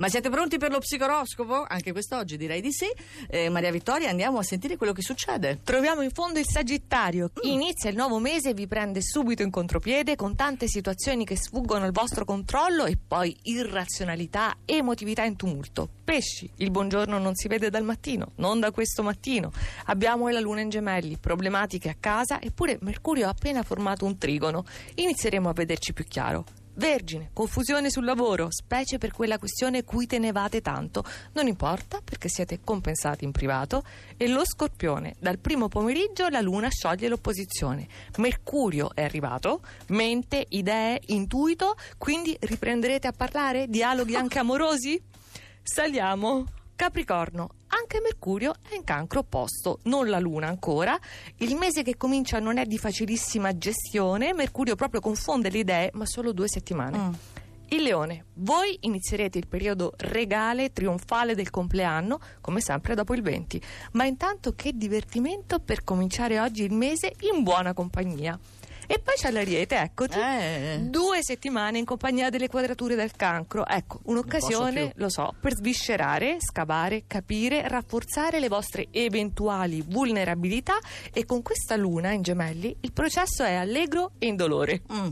Ma siete pronti per lo psicoroscopo? Anche quest'oggi direi di sì. Eh, Maria Vittoria, andiamo a sentire quello che succede. Troviamo in fondo il Sagittario. Inizia il nuovo mese e vi prende subito in contropiede con tante situazioni che sfuggono al vostro controllo e poi irrazionalità, emotività in tumulto. Pesci, il buongiorno non si vede dal mattino, non da questo mattino. Abbiamo la luna in gemelli, problematiche a casa, eppure Mercurio ha appena formato un trigono. Inizieremo a vederci più chiaro. Vergine, confusione sul lavoro, specie per quella questione cui tenevate tanto. Non importa perché siete compensati in privato. E lo scorpione, dal primo pomeriggio la luna scioglie l'opposizione. Mercurio è arrivato, mente, idee, intuito, quindi riprenderete a parlare? Dialoghi anche amorosi? Saliamo. Capricorno, anche Mercurio è in cancro opposto, non la Luna ancora. Il mese che comincia non è di facilissima gestione, Mercurio proprio confonde le idee, ma solo due settimane. Mm. Il leone, voi inizierete il periodo regale trionfale del compleanno, come sempre dopo il 20, ma intanto che divertimento per cominciare oggi il mese in buona compagnia. E poi c'è l'ariete, eccoti. Eh. Due settimane in compagnia delle quadrature del cancro. Ecco, un'occasione, lo so, per sviscerare, scavare, capire, rafforzare le vostre eventuali vulnerabilità e con questa luna in gemelli il processo è allegro e indolore. Mm.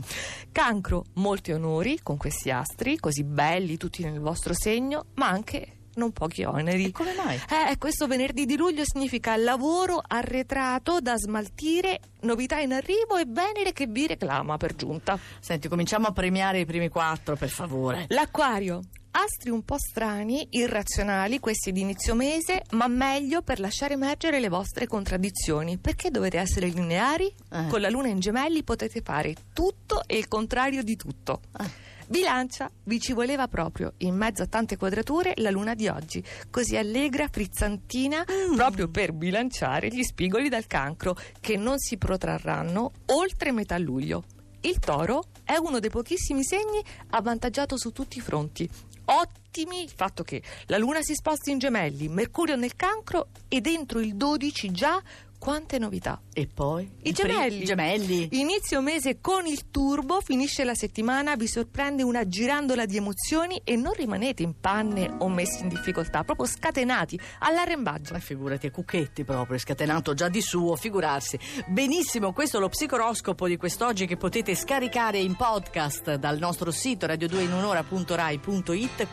Cancro, molti onori con questi astri, così belli tutti nel vostro segno, ma anche non pochi oneri. E come mai? Eh, questo venerdì di luglio significa lavoro arretrato da smaltire, novità in arrivo e Venere che vi reclama per giunta. Senti, cominciamo a premiare i primi quattro, per favore. L'acquario. Astri un po' strani, irrazionali, questi di inizio mese, ma meglio per lasciare emergere le vostre contraddizioni. Perché dovete essere lineari? Eh. Con la luna in gemelli potete fare tutto e il contrario di tutto. Eh. Bilancia, vi ci voleva proprio, in mezzo a tante quadrature, la luna di oggi, così allegra, frizzantina, mm. proprio per bilanciare gli spigoli dal cancro, che non si protrarranno oltre metà luglio. Il toro è uno dei pochissimi segni avvantaggiato su tutti i fronti. Ottimi il fatto che la luna si sposti in gemelli, Mercurio nel cancro e dentro il 12 già quante novità. E poi? I gemelli. I gemelli. Inizio mese con il turbo, finisce la settimana, vi sorprende una girandola di emozioni e non rimanete in panne o messi in difficoltà, proprio scatenati all'arrembaggio. Ma figurati, a cucchetti proprio, scatenato già di suo, figurarsi. Benissimo, questo è lo psicoroscopo di quest'oggi che potete scaricare in podcast dal nostro sito radio2inunora.rai.it